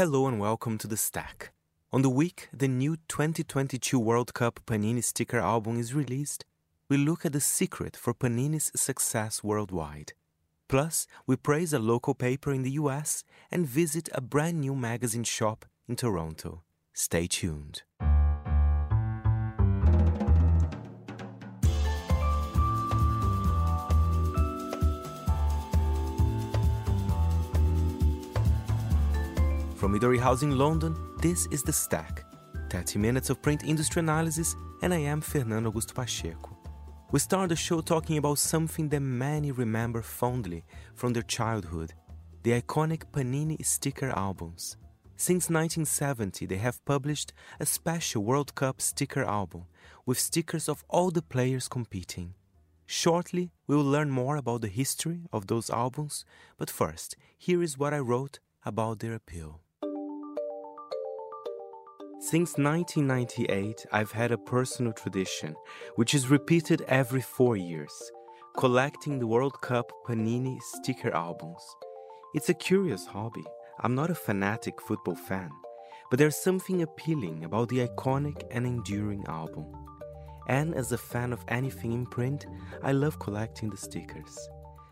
Hello and welcome to The Stack. On the week the new 2022 World Cup Panini sticker album is released, we look at the secret for Panini's success worldwide. Plus, we praise a local paper in the US and visit a brand new magazine shop in Toronto. Stay tuned. From Midori House in London, this is The Stack 30 minutes of print industry analysis, and I am Fernando Augusto Pacheco. We start the show talking about something that many remember fondly from their childhood the iconic Panini sticker albums. Since 1970, they have published a special World Cup sticker album with stickers of all the players competing. Shortly, we will learn more about the history of those albums, but first, here is what I wrote about their appeal. Since 1998, I've had a personal tradition, which is repeated every four years collecting the World Cup Panini sticker albums. It's a curious hobby. I'm not a fanatic football fan, but there's something appealing about the iconic and enduring album. And as a fan of anything in print, I love collecting the stickers.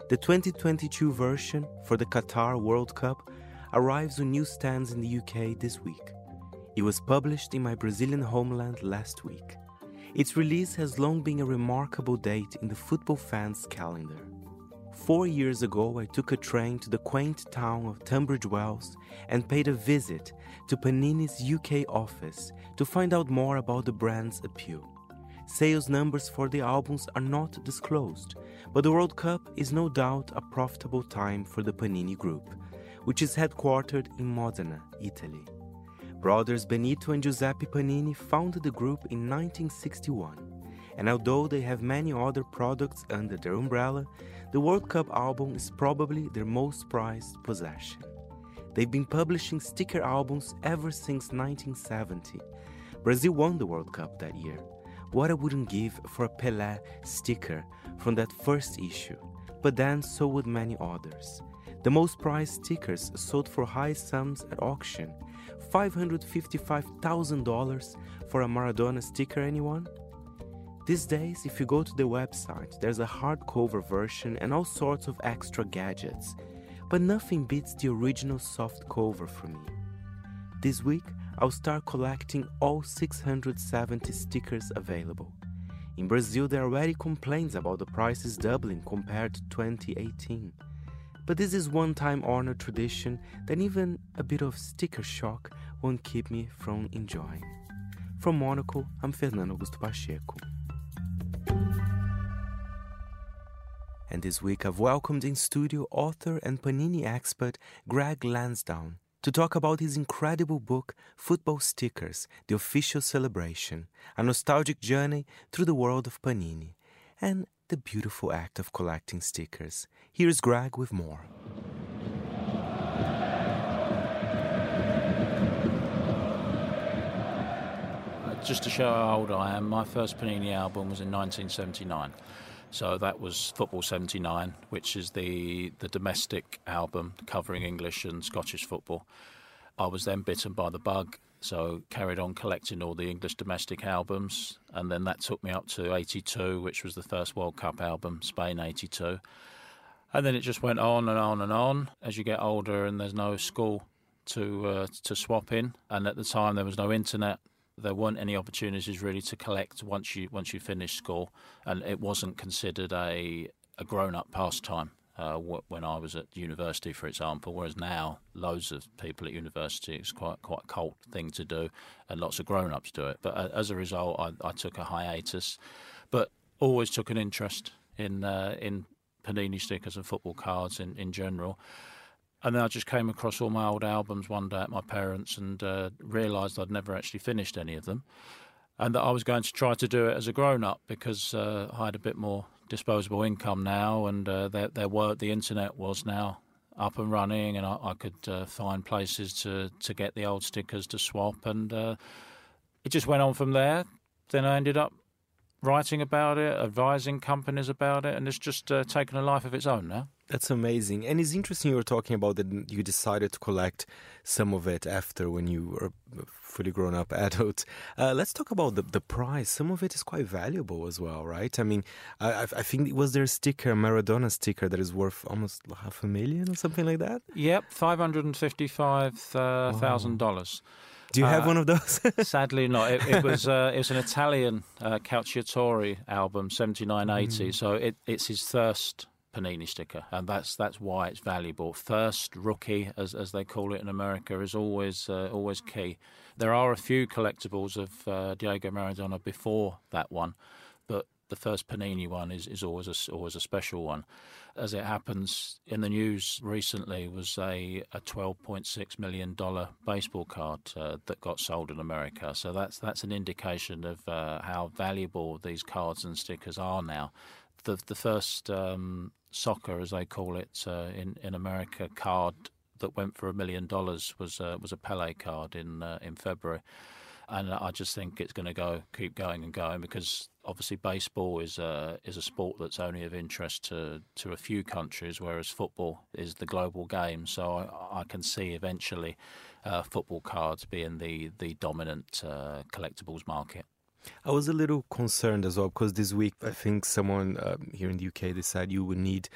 The 2022 version for the Qatar World Cup arrives on newsstands in the UK this week. It was published in my Brazilian homeland last week. Its release has long been a remarkable date in the football fans' calendar. Four years ago, I took a train to the quaint town of Tunbridge Wells and paid a visit to Panini's UK office to find out more about the brand's appeal. Sales numbers for the albums are not disclosed, but the World Cup is no doubt a profitable time for the Panini Group, which is headquartered in Modena, Italy. Brothers Benito and Giuseppe Panini founded the group in 1961, and although they have many other products under their umbrella, the World Cup album is probably their most prized possession. They've been publishing sticker albums ever since 1970. Brazil won the World Cup that year. What I wouldn't give for a Pelé sticker from that first issue, but then so would many others. The most prized stickers sold for high sums at auction $555,000 for a Maradona sticker, anyone? These days, if you go to the website, there's a hardcover version and all sorts of extra gadgets, but nothing beats the original soft cover for me. This week, I'll start collecting all 670 stickers available. In Brazil, there are already complaints about the prices doubling compared to 2018. But this is one time honored tradition that even a bit of sticker shock won't keep me from enjoying. From Monocle, I'm Fernando Augusto Pacheco. And this week I've welcomed in studio author and Panini expert Greg Lansdowne to talk about his incredible book, Football Stickers The Official Celebration, a nostalgic journey through the world of Panini, and the beautiful act of collecting stickers. Here's Greg with more. Uh, just to show how old I am, my first Panini album was in 1979. So that was Football 79, which is the, the domestic album covering English and Scottish football. I was then bitten by the bug, so carried on collecting all the English domestic albums, and then that took me up to 82, which was the first World Cup album, Spain 82. And then it just went on and on and on as you get older and there's no school to uh, to swap in, and at the time there was no internet, there weren't any opportunities really to collect once you once you finished school, and it wasn't considered a a grown up pastime. Uh, when I was at university, for example, whereas now loads of people at university it's quite quite a cult thing to do, and lots of grown ups do it. But uh, as a result, I, I, took a hiatus, but always took an interest in uh, in panini stickers and football cards in in general. And then I just came across all my old albums one day at my parents' and uh, realised I'd never actually finished any of them. And that I was going to try to do it as a grown up because uh, I had a bit more disposable income now, and uh, there, there were the internet was now up and running, and I, I could uh, find places to, to get the old stickers to swap, and uh, it just went on from there. Then I ended up writing about it, advising companies about it, and it's just uh, taken a life of its own now. That's amazing. And it's interesting you were talking about that you decided to collect some of it after when you were fully grown up adult. Uh, let's talk about the, the price. Some of it is quite valuable as well, right? I mean, I, I think, was there a sticker, Maradona sticker, that is worth almost half a million or something like that? Yep, $555,000. Uh, wow. Do you have uh, one of those? sadly, not. It, it was uh, it was an Italian uh, Calciatori album, seventy nine eighty. Mm. So it, it's his first Panini sticker, and that's that's why it's valuable. First rookie, as as they call it in America, is always uh, always key. There are a few collectibles of uh, Diego Maradona before that one, but the first Panini one is, is always a, always a special one. As it happens, in the news recently was a, a $12.6 million baseball card uh, that got sold in America. So that's that's an indication of uh, how valuable these cards and stickers are now. The the first um, soccer, as they call it uh, in in America, card that went for a million dollars was uh, was a Pele card in uh, in February and I just think it's going to go keep going and going because obviously baseball is a is a sport that's only of interest to to a few countries, whereas football is the global game. So I, I can see eventually uh, football cards being the the dominant uh, collectibles market. I was a little concerned as well because this week I think someone um, here in the UK decided you would need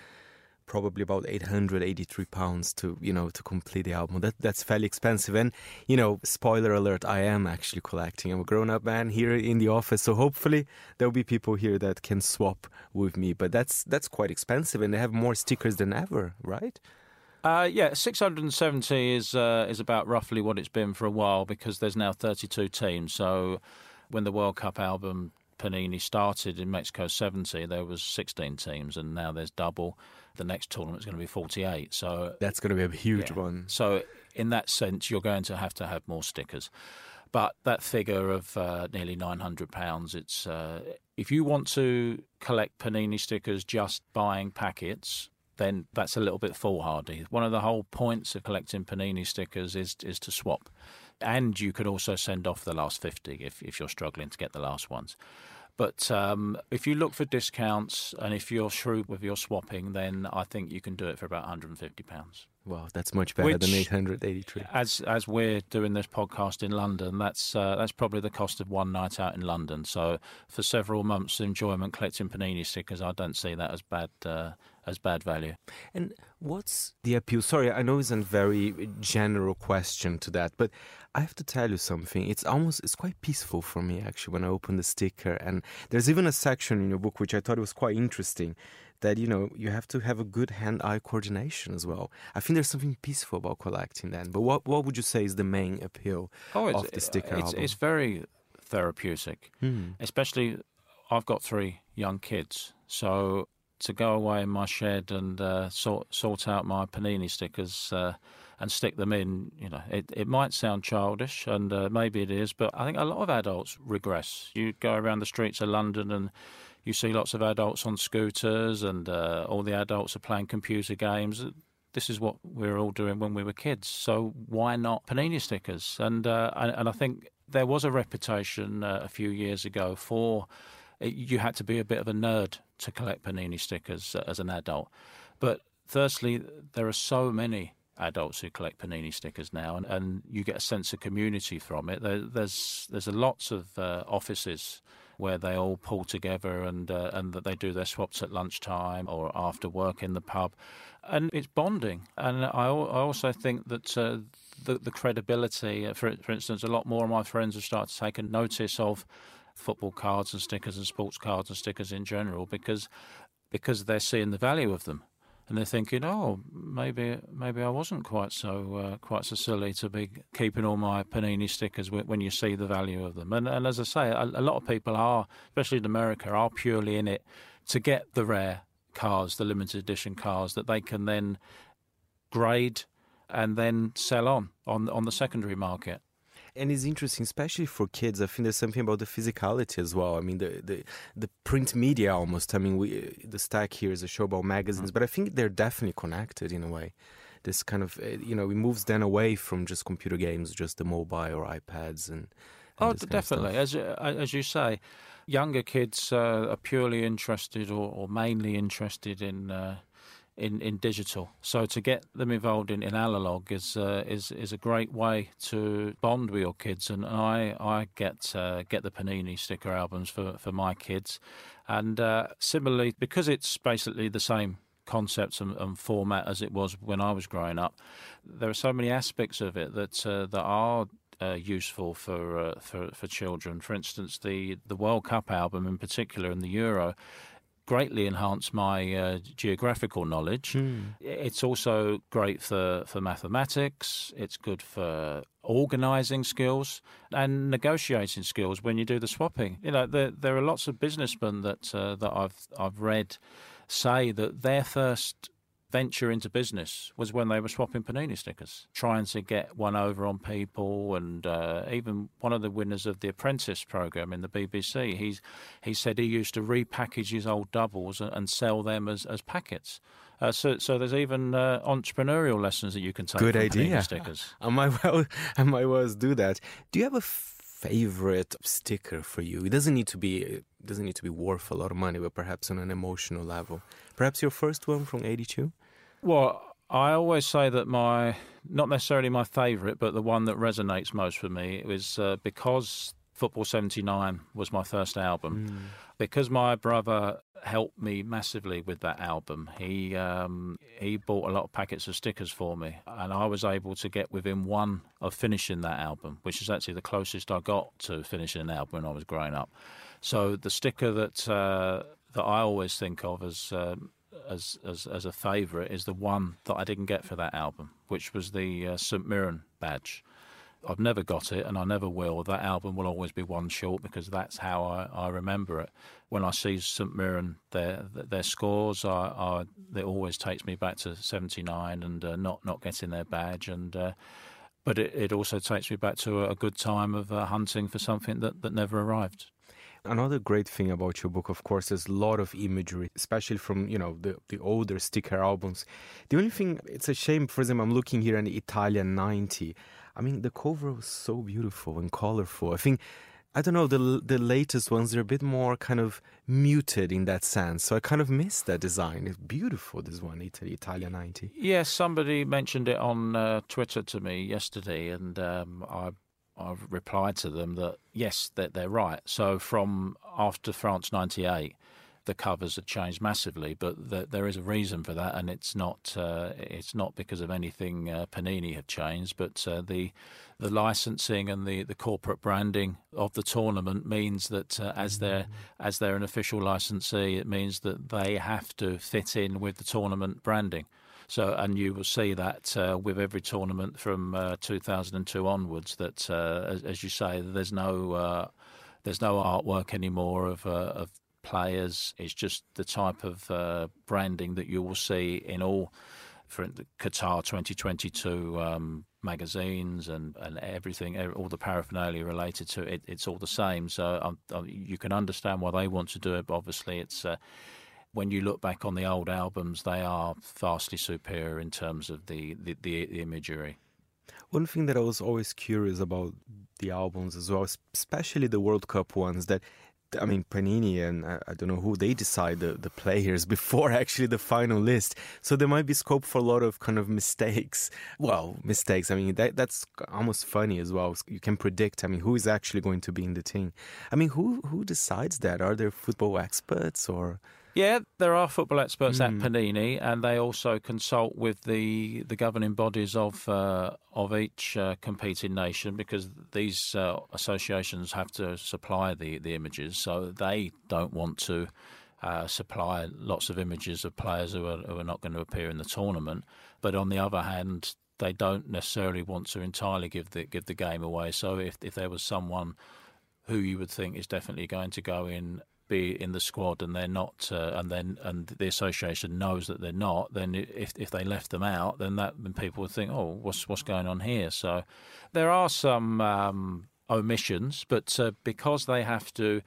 probably about 883 pounds to you know to complete the album. That that's fairly expensive. And you know spoiler alert i am actually collecting. I'm a grown-up man here in the office so hopefully there'll be people here that can swap with me. But that's that's quite expensive and they have more stickers than ever right? Uh, yeah, 670 is uh, is about roughly what it's been for a while because there's now 32 teams. So when the World Cup album Panini started in Mexico 70, there was 16 teams, and now there's double. The next tournament is going to be 48. So that's going to be a huge yeah. one. So in that sense, you're going to have to have more stickers. But that figure of uh, nearly 900 pounds, it's uh, if you want to collect Panini stickers just buying packets, then that's a little bit foolhardy. One of the whole points of collecting Panini stickers is is to swap, and you can also send off the last 50 if if you're struggling to get the last ones. But um, if you look for discounts and if you're shrewd with your swapping, then I think you can do it for about 150 pounds. Well, that's much better Which, than 883. As as we're doing this podcast in London, that's uh, that's probably the cost of one night out in London. So for several months' enjoyment collecting panini stickers, I don't see that as bad uh, as bad value. And what's the appeal? Sorry, I know it's a very general question to that, but I have to tell you something. It's almost it's quite peaceful for me actually when I open the sticker. And there's even a section in your book which I thought was quite interesting that you know you have to have a good hand-eye coordination as well. I think there's something peaceful about collecting then. But what what would you say is the main appeal oh, of the sticker it's, album? It's very therapeutic, hmm. especially. I've got three young kids, so to go away in my shed and uh, sort sort out my panini stickers uh, and stick them in, you know, it, it might sound childish, and uh, maybe it is, but I think a lot of adults regress. You go around the streets of London and you see lots of adults on scooters, and uh, all the adults are playing computer games. This is what we were all doing when we were kids. So why not panini stickers? And uh, and, and, I think there was a reputation uh, a few years ago for you had to be a bit of a nerd to collect panini stickers uh, as an adult. But firstly, there are so many adults who collect panini stickers now, and, and you get a sense of community from it. There, there's there's lots of uh, offices where they all pull together and uh, and that they do their swaps at lunchtime or after work in the pub, and it's bonding. And I, I also think that. Uh, the, the credibility, uh, for, for instance, a lot more of my friends have started to take a notice of football cards and stickers and sports cards and stickers in general because because they're seeing the value of them and they're thinking, oh, maybe maybe I wasn't quite so uh, quite so silly to be keeping all my panini stickers when you see the value of them. And, and as I say, a, a lot of people are, especially in America, are purely in it to get the rare cars, the limited edition cars that they can then grade and then sell on on on the secondary market and it's interesting, especially for kids. I think there's something about the physicality as well. I mean, the the, the print media almost. I mean, we the stack here is a show about magazines, mm-hmm. but I think they're definitely connected in a way. This kind of eh, you know, it moves then away from just computer games, just the mobile or iPads and. and oh, definitely. As uh, as you say, younger kids uh, are purely interested or, or mainly interested in. Uh, in, in digital. So to get them involved in, in analog is uh, is is a great way to bond with your kids. And I I get uh, get the Panini sticker albums for, for my kids, and uh, similarly because it's basically the same concepts and, and, format as it was when I was growing up. There are so many aspects of it that uh, that are uh, useful for, uh, for for children. For instance, the the World Cup album in particular and the Euro greatly enhanced my uh, geographical knowledge. Mm. It's also great for, for mathematics. It's good for organising skills and negotiating skills when you do the swapping. You know, there there are lots of businessmen that uh, that I've I've read say that their first venture into business was when they were swapping panini stickers, trying to get one over on people. And uh, even one of the winners of the Apprentice program in the BBC, he's he said he used to repackage his old doubles and, and sell them as, as packets. Uh, so, so there's even uh, entrepreneurial lessons that you can take. Good from idea. Stickers. I might well, I might well do that. Do you have a favorite sticker for you? It doesn't need to be it doesn't need to be worth a lot of money, but perhaps on an emotional level. Perhaps your first one from '82. Well, I always say that my not necessarily my favourite, but the one that resonates most for me is uh, because Football 79 was my first album. Mm. Because my brother helped me massively with that album. He um, he bought a lot of packets of stickers for me, and I was able to get within one of finishing that album, which is actually the closest I got to finishing an album when I was growing up. So the sticker that uh, that I always think of as um, as as, as a favourite is the one that I didn't get for that album, which was the uh, St Mirren badge. I've never got it, and I never will. That album will always be one short because that's how I, I remember it. When I see St Mirren, their their scores, I, I, it always takes me back to '79 and uh, not not getting their badge, and uh, but it, it also takes me back to a, a good time of uh, hunting for something that, that never arrived. Another great thing about your book, of course, is a lot of imagery, especially from you know the the older sticker albums. The only thing, it's a shame. For example, I'm looking here at Italian '90. I mean, the cover was so beautiful and colorful. I think. I don't know the the latest ones. They're a bit more kind of muted in that sense. So I kind of miss that design. It's beautiful. This one, Italy, Italia ninety. Yes, somebody mentioned it on uh, Twitter to me yesterday, and um, I I've replied to them that yes, that they're right. So from after France '98, the covers have changed massively, but the, there is a reason for that, and it's not uh, it's not because of anything uh, Panini have changed, but uh, the the licensing and the, the corporate branding of the tournament means that uh, as they're as they're an official licensee, it means that they have to fit in with the tournament branding. So, and you will see that uh, with every tournament from uh, 2002 onwards. That, uh, as, as, you say, there's no uh, there's no artwork anymore of uh, of players. It's just the type of uh, branding that you will see in all for Qatar 2022 um, magazines and, and everything, all the paraphernalia related to it. It's all the same. So um, um, you can understand why they want to do it. But obviously, it's when you look back on the old albums, they are vastly superior in terms of the, the, the, imagery. One thing that I was always curious about the albums as well, especially the World Cup ones, that I mean, Panini and I, I, don't know who they decide the, the players before actually the final list. So there might be scope for a lot of kind of mistakes. Well, mistakes. I mean, that that's almost funny as well. You can predict. I mean, who is actually going to be in the team? I mean, who who decides that? Are there football experts or? Yeah, there are football experts mm. at hmm. Panini, and they also consult with the, the governing bodies of uh, of each uh, competing nation because these uh, associations have to supply the, the images, so they don't want to uh, supply lots of images of players who are, who are not going to appear in the tournament. But on the other hand, they don't necessarily want to entirely give the give the game away. So if if there was someone who you would think is definitely going to go in be in the squad and they're not, uh, and then and the association knows that they're not, then if if they left them out, then that then people would think, oh, what's what's going on here? So there are some um, omissions, but uh, because they have to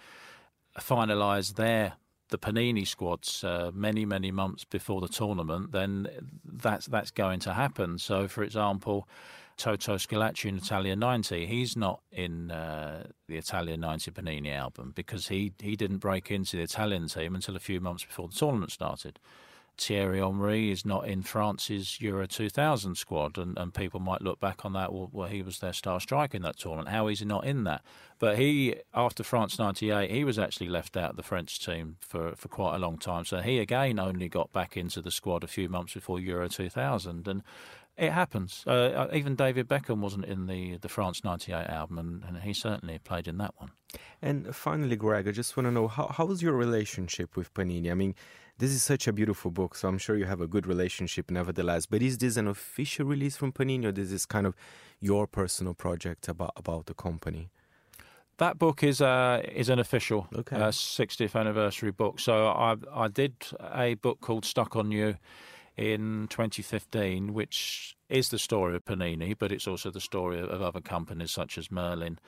finalise their the Panini squads uh, many many months before the tournament, then that's that's going to happen. So, for example. Toto Schillaci in Italia 90, he's not in uh, the Italia 90 Panini album because he, he didn't break into the Italian team until a few months before the tournament started. Thierry Henry is not in France's Euro 2000 squad, and, and people might look back on that. Well, well, he was their star striker in that tournament. How is he not in that? But he, after France '98, he was actually left out of the French team for, for quite a long time. So he again only got back into the squad a few months before Euro 2000, and it happens. Uh, uh, even David Beckham wasn't in the, the France 98 album, and, and, he certainly played in that one. And finally, Greg, I just want to know how, how was your relationship with Panini? I mean, this is such a beautiful book, so I'm sure you have a good relationship nevertheless. But is this an official release from Panini, or this is kind of your personal project about, about the company? That book is uh, is an official okay. uh, 60th anniversary book. So I I did a book called Stuck on You in 2015, which is the story of Panini, but it's also the story of other companies such as Merlin,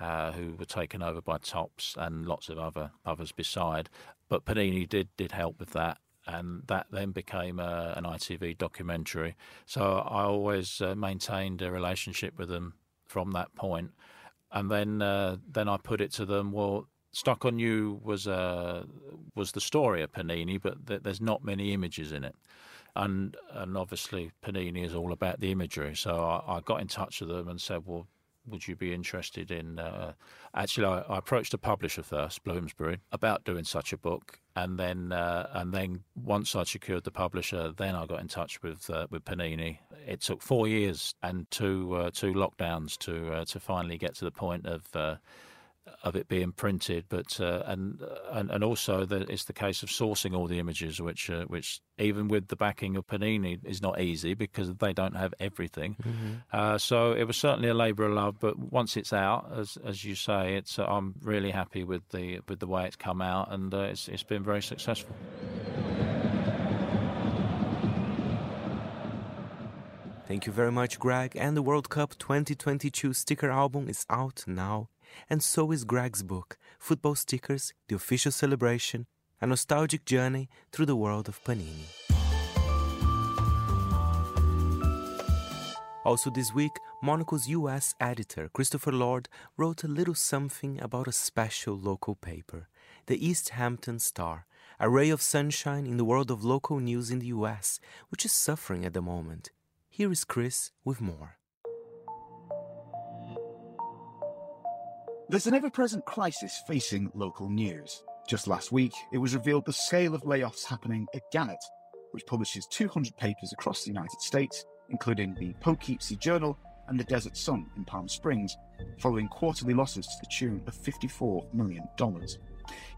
uh, who were taken over by Topps, and lots of other others beside. But Panini did did help with that, and that then became a, an ITV documentary. So I always uh, maintained a relationship with them from that point. point, and then uh, then I put it to them. Well, Stuck on You was uh, was the story of Panini, but th- there's not many images in it and and obviously Panini is all about the imagery. So I, I got in touch with them and said, well, would you be interested in? Uh, actually, I, I, approached a publisher first, Bloomsbury, about doing such a book, and then uh, and then once I secured the publisher, then I got in touch with uh, with Panini. It took four years and two uh, two lockdowns to uh, to finally get to the point of uh, of it being printed, but uh, and, and and also the, it's the case of sourcing all the images, which uh, which even with the backing of Panini is not easy because they don't have everything. Mm-hmm. Uh, so it was certainly a labour of love, but once it's out, as as you say, it's uh, I'm really happy with the with the way it's come out, and uh, it's it's been very successful. Thank you very much, Greg. And the World Cup 2022 sticker album is out now and so is Greg's book, Football Stickers The Official Celebration, a nostalgic journey through the world of Panini. Also, this week, Monocle's US editor, Christopher Lord, wrote a little something about a special local paper, the East Hampton Star, a ray of sunshine in the world of local news in the US, which is suffering at the moment. Here is Chris with more. There's an ever present crisis facing local news. Just last week, it was revealed the scale of layoffs happening at Gannett, which publishes 200 papers across the United States, including the Poughkeepsie Journal and the Desert Sun in Palm Springs, following quarterly losses to the tune of $54 million.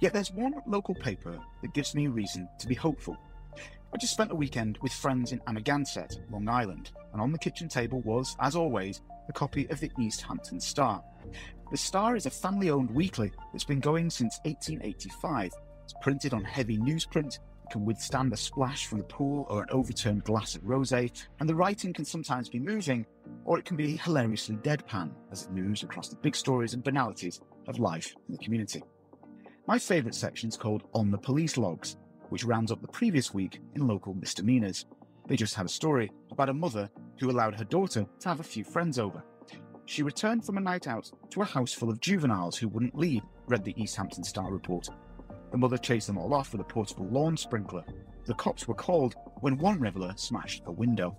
Yet there's one local paper that gives me reason to be hopeful. I just spent a weekend with friends in Amagansett, Long Island, and on the kitchen table was, as always, a copy of the East Hampton Star. The Star is a family owned weekly that's been going since 1885. It's printed on heavy newsprint, can withstand a splash from the pool or an overturned glass of rose, and the writing can sometimes be moving, or it can be hilariously deadpan as it moves across the big stories and banalities of life in the community. My favourite section is called On the Police Logs, which rounds up the previous week in local misdemeanours. They just had a story about a mother who allowed her daughter to have a few friends over she returned from a night out to a house full of juveniles who wouldn't leave, read the East Hampton Star report. The mother chased them all off with a portable lawn sprinkler. The cops were called when one reveller smashed a window.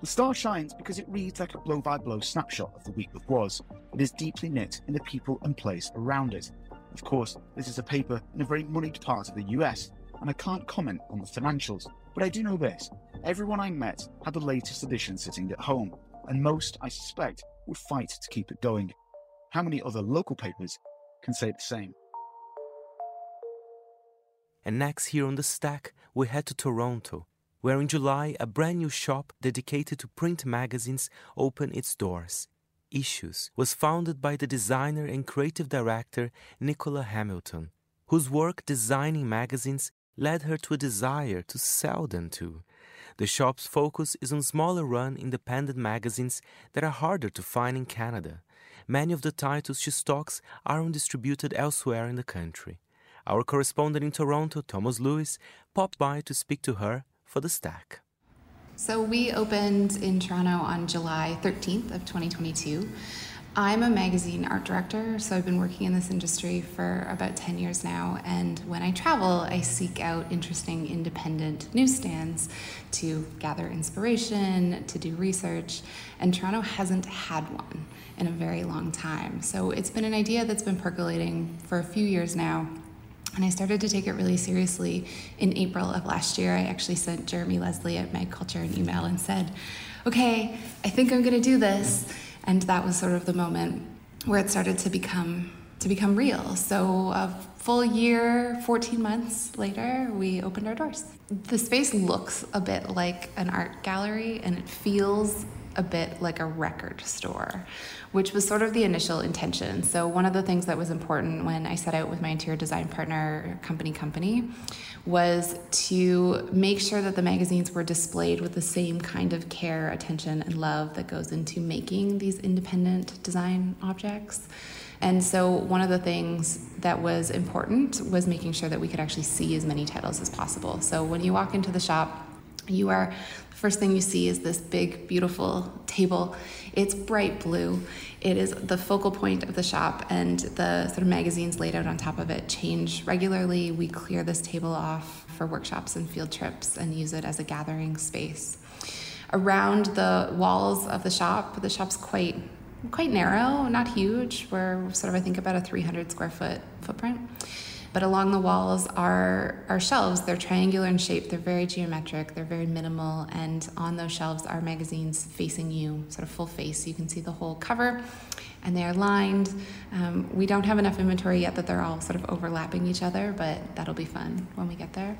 The star shines because it reads like a blow by blow snapshot of the week that was. It is deeply knit in the people and place around it. Of course, this is a paper in a very moneyed part of the US, and I can't comment on the financials, but I do know this. Everyone I met had the latest edition sitting at home, and most, I suspect, would fight to keep it going. How many other local papers can say the same? And next, here on the stack, we head to Toronto, where in July a brand new shop dedicated to print magazines opened its doors. Issues was founded by the designer and creative director Nicola Hamilton, whose work designing magazines led her to a desire to sell them too. The shop's focus is on smaller run independent magazines that are harder to find in Canada. Many of the titles she stocks are undistributed elsewhere in the country. Our correspondent in Toronto, Thomas Lewis, popped by to speak to her for the stack. So we opened in Toronto on July 13th of 2022. I'm a magazine art director, so I've been working in this industry for about 10 years now. And when I travel, I seek out interesting independent newsstands to gather inspiration, to do research. And Toronto hasn't had one in a very long time. So it's been an idea that's been percolating for a few years now. And I started to take it really seriously in April of last year. I actually sent Jeremy Leslie at Mag Culture an email and said, okay, I think I'm going to do this and that was sort of the moment where it started to become to become real. So a full year, 14 months later, we opened our doors. The space looks a bit like an art gallery and it feels a bit like a record store, which was sort of the initial intention. So, one of the things that was important when I set out with my interior design partner, Company Company, was to make sure that the magazines were displayed with the same kind of care, attention, and love that goes into making these independent design objects. And so, one of the things that was important was making sure that we could actually see as many titles as possible. So, when you walk into the shop, you are first thing you see is this big, beautiful table. It's bright blue. It is the focal point of the shop, and the sort of magazines laid out on top of it change regularly. We clear this table off for workshops and field trips and use it as a gathering space. Around the walls of the shop, the shop's quite quite narrow, not huge. We're sort of I think about a 300 square foot footprint. But along the walls are, are shelves. They're triangular in shape, they're very geometric, they're very minimal, and on those shelves are magazines facing you, sort of full face. You can see the whole cover, and they are lined. Um, we don't have enough inventory yet that they're all sort of overlapping each other, but that'll be fun when we get there.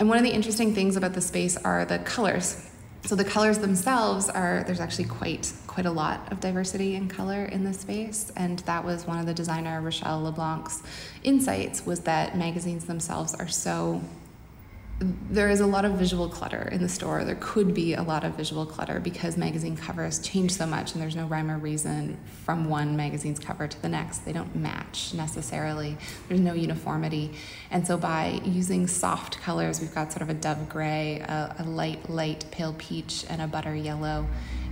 And one of the interesting things about the space are the colors. So the colors themselves are there's actually quite quite a lot of diversity in color in this space, and that was one of the designer Rochelle LeBlanc's insights was that magazines themselves are so there is a lot of visual clutter in the store. There could be a lot of visual clutter because magazine covers change so much and there's no rhyme or reason from one magazine's cover to the next. They don't match necessarily. There's no uniformity. And so by using soft colors, we've got sort of a dove gray, a, a light, light pale peach, and a butter yellow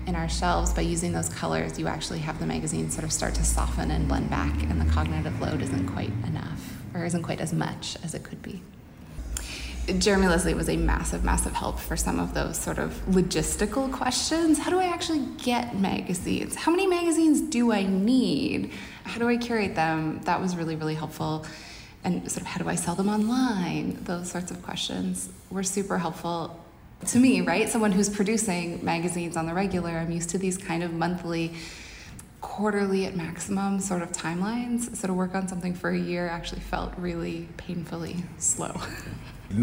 in our shelves. By using those colors, you actually have the magazine sort of start to soften and blend back, and the cognitive load isn't quite enough or isn't quite as much as it could be. Jeremy Leslie was a massive, massive help for some of those sort of logistical questions. How do I actually get magazines? How many magazines do I need? How do I curate them? That was really, really helpful. And sort of how do I sell them online? Those sorts of questions were super helpful to me, right? Someone who's producing magazines on the regular. I'm used to these kind of monthly, quarterly at maximum sort of timelines. So to work on something for a year actually felt really painfully slow.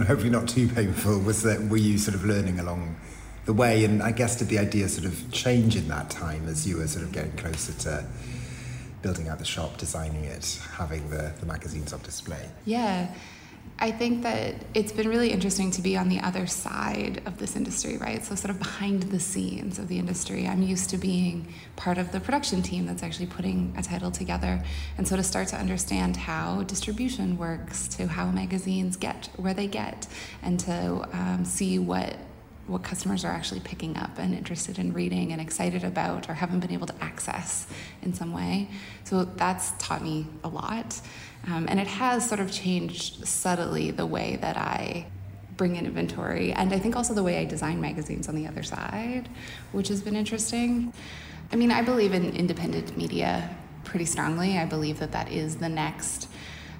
hopefully not too painful, was that were you sort of learning along the way? And I guess did the idea sort of change in that time as you were sort of getting closer to building out the shop, designing it, having the, the magazines on display? Yeah. I think that it's been really interesting to be on the other side of this industry, right? So, sort of behind the scenes of the industry. I'm used to being part of the production team that's actually putting a title together. And so, to start to understand how distribution works, to how magazines get where they get, and to um, see what what customers are actually picking up and interested in reading and excited about or haven't been able to access in some way. So that's taught me a lot. Um, and it has sort of changed subtly the way that I bring in inventory and I think also the way I design magazines on the other side, which has been interesting. I mean, I believe in independent media pretty strongly. I believe that that is the next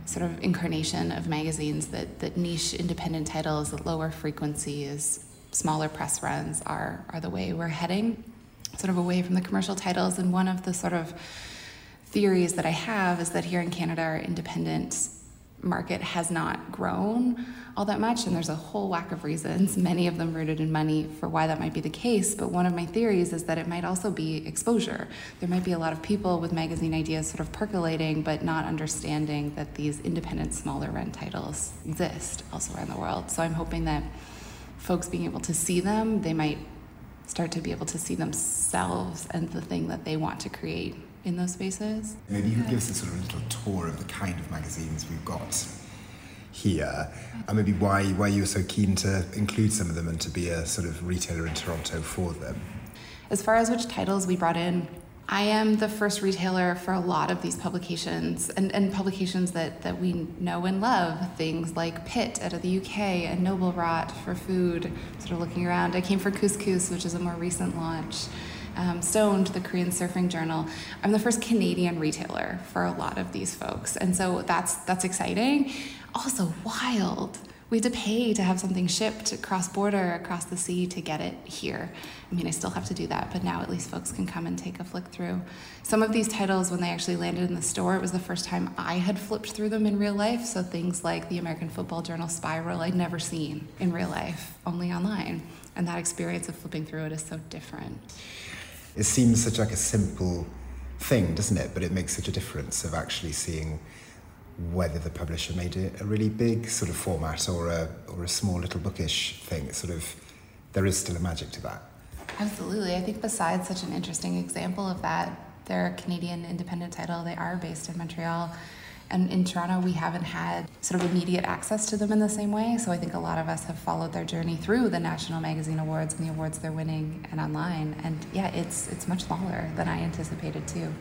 sort of incarnation of magazines that, that niche independent titles, that lower frequencies, smaller press runs are, are the way we're heading, sort of away from the commercial titles. And one of the sort of theories that I have is that here in Canada, our independent market has not grown all that much, and there's a whole whack of reasons, many of them rooted in money, for why that might be the case. But one of my theories is that it might also be exposure. There might be a lot of people with magazine ideas sort of percolating, but not understanding that these independent, smaller run titles exist elsewhere in the world. So I'm hoping that folks being able to see them, they might start to be able to see themselves and the thing that they want to create in those spaces. Maybe you could give us a sort of little tour of the kind of magazines we've got here, and maybe why why you were so keen to include some of them and to be a sort of retailer in Toronto for them. As far as which titles we brought in, I am the first retailer for a lot of these publications and, and publications that, that we know and love. Things like Pit out of the UK and Noble Rot for food, sort of looking around. I came for Couscous, which is a more recent launch. Um, Stoned, the Korean surfing journal. I'm the first Canadian retailer for a lot of these folks. And so that's that's exciting. Also wild we had to pay to have something shipped across border across the sea to get it here. I mean, I still have to do that, but now at least folks can come and take a flick through. Some of these titles, when they actually landed in the store, it was the first time I had flipped through them in real life. So things like the American Football Journal Spiral, I'd never seen in real life, only online. And that experience of flipping through it is so different. It seems such like a simple thing, doesn't it? But it makes such a difference of actually seeing whether the publisher made it a really big sort of format or a or a small little bookish thing. It's sort of there is still a magic to that. Absolutely. I think Beside's such an interesting example of that, they're a Canadian independent title. They are based in Montreal. And in Toronto, we haven't had sort of immediate access to them in the same way. So I think a lot of us have followed their journey through the National Magazine Awards and the awards they're winning and online. And yeah, it's it's much smaller than I anticipated too.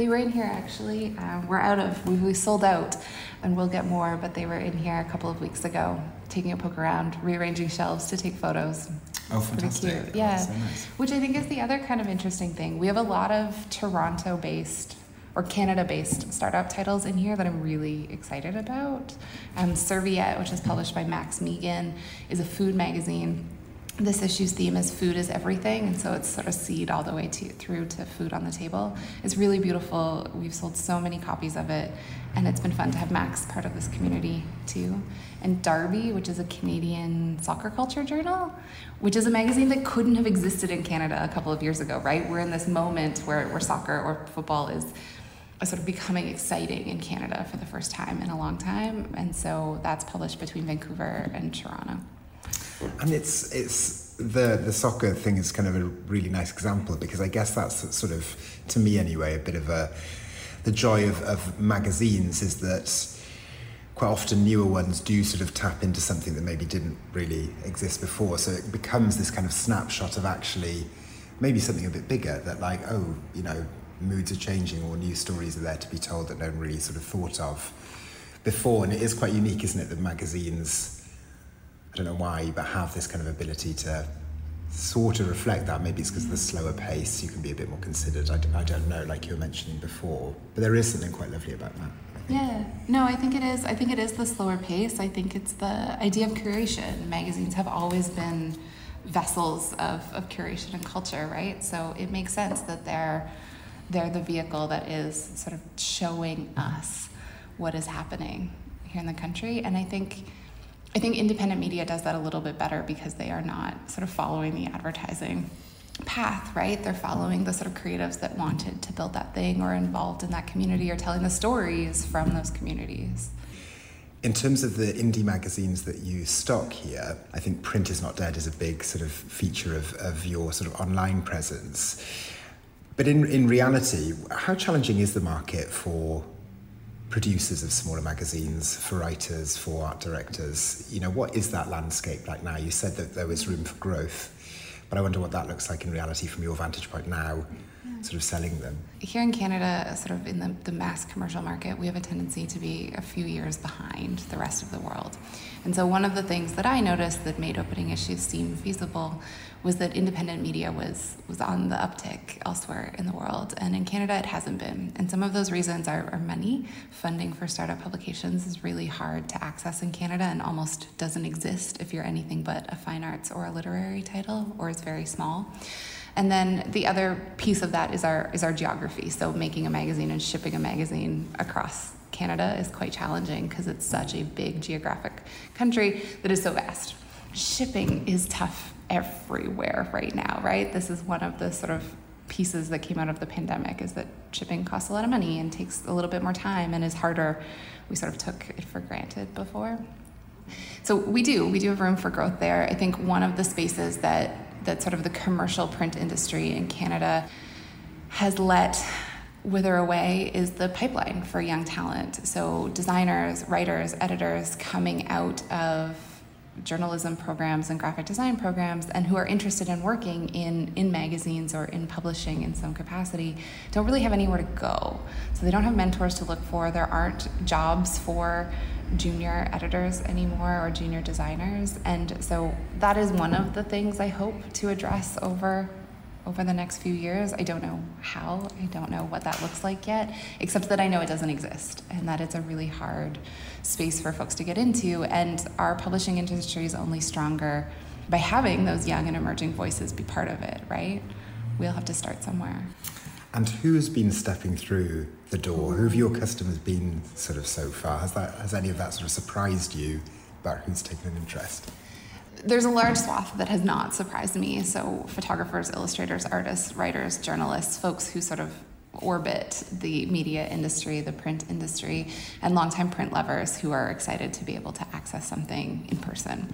They were in here actually. Uh, we're out of, we, we sold out and we'll get more, but they were in here a couple of weeks ago, taking a poke around, rearranging shelves to take photos. Oh, fantastic. Pretty cute. Yeah. So nice. Which I think is the other kind of interesting thing. We have a lot of Toronto based or Canada based startup titles in here that I'm really excited about. Um, Serviette, which is published by Max Megan, is a food magazine this issue's theme is food is everything, and so it's sort of seed all the way to, through to food on the table. It's really beautiful. We've sold so many copies of it, and it's been fun to have Max part of this community too. And Derby, which is a Canadian soccer culture journal, which is a magazine that couldn't have existed in Canada a couple of years ago, right? We're in this moment where, where soccer or football is sort of becoming exciting in Canada for the first time in a long time, and so that's published between Vancouver and Toronto. And it's it's the the soccer thing is kind of a really nice example because I guess that's sort of to me anyway a bit of a the joy of, of magazines is that quite often newer ones do sort of tap into something that maybe didn't really exist before. So it becomes this kind of snapshot of actually maybe something a bit bigger that like, oh, you know, moods are changing or new stories are there to be told that no one really sort of thought of before. And it is quite unique, isn't it, that magazines I don't know why, but have this kind of ability to sort of reflect that. Maybe it's because of the slower pace, you can be a bit more considered. I, I don't know, like you were mentioning before. But there is something quite lovely about that. Yeah, no, I think it is. I think it is the slower pace. I think it's the idea of curation. Magazines have always been vessels of, of curation and culture, right? So it makes sense that they're they're the vehicle that is sort of showing us what is happening here in the country. And I think I think independent media does that a little bit better because they are not sort of following the advertising path, right? They're following the sort of creatives that wanted to build that thing or involved in that community or telling the stories from those communities. In terms of the indie magazines that you stock here, I think Print is Not Dead is a big sort of feature of, of your sort of online presence. But in, in reality, how challenging is the market for producers of smaller magazines, for writers, for art directors. You know, what is that landscape like now? You said that there was room for growth, but I wonder what that looks like in reality from your vantage point now sort of selling them? Here in Canada, sort of in the, the mass commercial market, we have a tendency to be a few years behind the rest of the world. And so, one of the things that I noticed that made opening issues seem feasible was that independent media was, was on the uptick elsewhere in the world. And in Canada, it hasn't been. And some of those reasons are, are money. Funding for startup publications is really hard to access in Canada and almost doesn't exist if you're anything but a fine arts or a literary title or is very small. And then the other piece of that is our is our geography. So making a magazine and shipping a magazine across Canada is quite challenging because it's such a big geographic country that is so vast. Shipping is tough everywhere right now, right? This is one of the sort of pieces that came out of the pandemic is that shipping costs a lot of money and takes a little bit more time and is harder. We sort of took it for granted before. So we do, we do have room for growth there. I think one of the spaces that that sort of the commercial print industry in Canada has let wither away is the pipeline for young talent. So designers, writers, editors coming out of journalism programs and graphic design programs and who are interested in working in, in magazines or in publishing in some capacity don't really have anywhere to go. So they don't have mentors to look for. There aren't jobs for junior editors anymore or junior designers. And so that is one of the things I hope to address over over the next few years. I don't know how, I don't know what that looks like yet, except that I know it doesn't exist and that it's a really hard space for folks to get into. And our publishing industry is only stronger by having those young and emerging voices be part of it, right? We'll have to start somewhere. And who has been stepping through the door? Who have your customers been sort of so far? Has that has any of that sort of surprised you about who's taken an interest? There's a large swath that has not surprised me. So, photographers, illustrators, artists, writers, journalists, folks who sort of orbit the media industry, the print industry, and longtime print lovers who are excited to be able to access something in person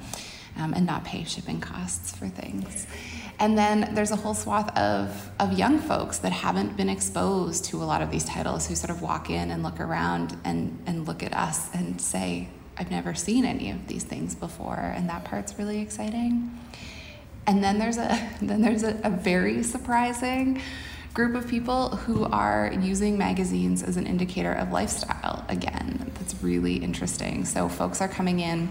um, and not pay shipping costs for things. And then there's a whole swath of, of young folks that haven't been exposed to a lot of these titles who sort of walk in and look around and, and look at us and say, I've never seen any of these things before, and that part's really exciting. And then there's a then there's a, a very surprising group of people who are using magazines as an indicator of lifestyle again. That's really interesting. So folks are coming in,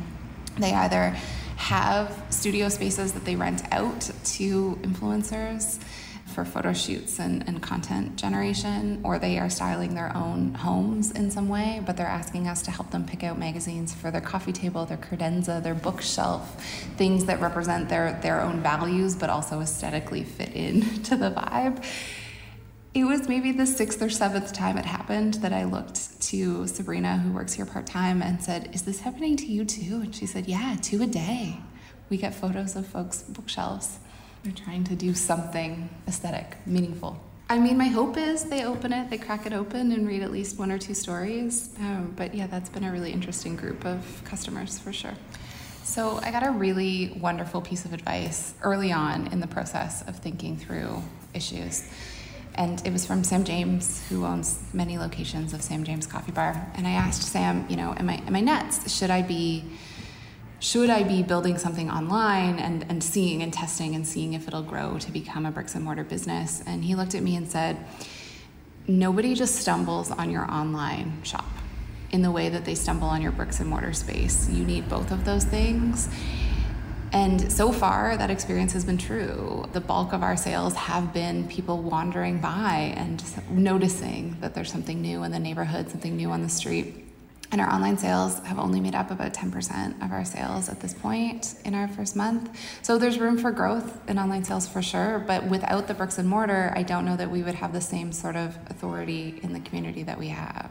they either have studio spaces that they rent out to influencers for photo shoots and, and content generation, or they are styling their own homes in some way, but they're asking us to help them pick out magazines for their coffee table, their credenza, their bookshelf, things that represent their, their own values but also aesthetically fit in to the vibe. It was maybe the sixth or seventh time it happened that I looked to Sabrina, who works here part time, and said, Is this happening to you too? And she said, Yeah, two a day. We get photos of folks' bookshelves. They're trying to do something aesthetic, meaningful. I mean, my hope is they open it, they crack it open, and read at least one or two stories. Um, but yeah, that's been a really interesting group of customers for sure. So I got a really wonderful piece of advice early on in the process of thinking through issues. And it was from Sam James, who owns many locations of Sam James Coffee Bar. And I asked Sam, you know, am I, am I nuts? Should I be should I be building something online and, and seeing and testing and seeing if it'll grow to become a bricks and mortar business? And he looked at me and said, Nobody just stumbles on your online shop in the way that they stumble on your bricks and mortar space. You need both of those things. And so far, that experience has been true. The bulk of our sales have been people wandering by and noticing that there's something new in the neighborhood, something new on the street and our online sales have only made up about 10% of our sales at this point in our first month. So there's room for growth in online sales for sure, but without the bricks and mortar, I don't know that we would have the same sort of authority in the community that we have.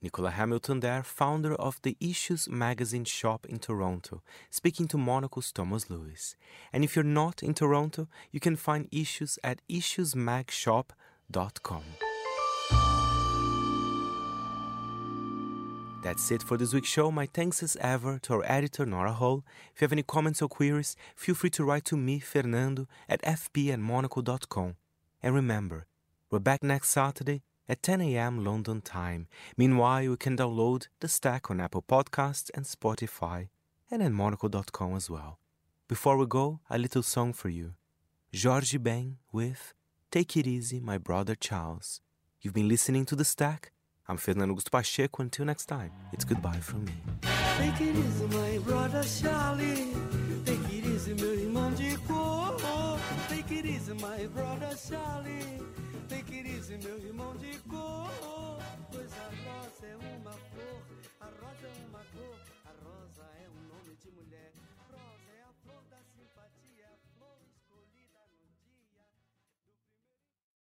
Nicola Hamilton there, founder of the Issues magazine shop in Toronto, speaking to Monocle's Thomas Lewis. And if you're not in Toronto, you can find Issues at issuesmagshop.com. That's it for this week's show. My thanks as ever to our editor, Nora Hall. If you have any comments or queries, feel free to write to me, Fernando, at fp And remember, we're back next Saturday at 10 a.m. London time. Meanwhile, you can download The Stack on Apple Podcasts and Spotify, and at monocle.com as well. Before we go, a little song for you. Jorge Ben with Take It Easy, My Brother Charles. You've been listening to The Stack. I'm Fernando Augusto Pacheco. Until next time, it's goodbye from me. Take it easy, my brother Charlie. Take it easy, meu irmão de cor. Take it easy, my brother Charlie. Take it easy, meu irmão de cor. É uma a rosa é uma cor,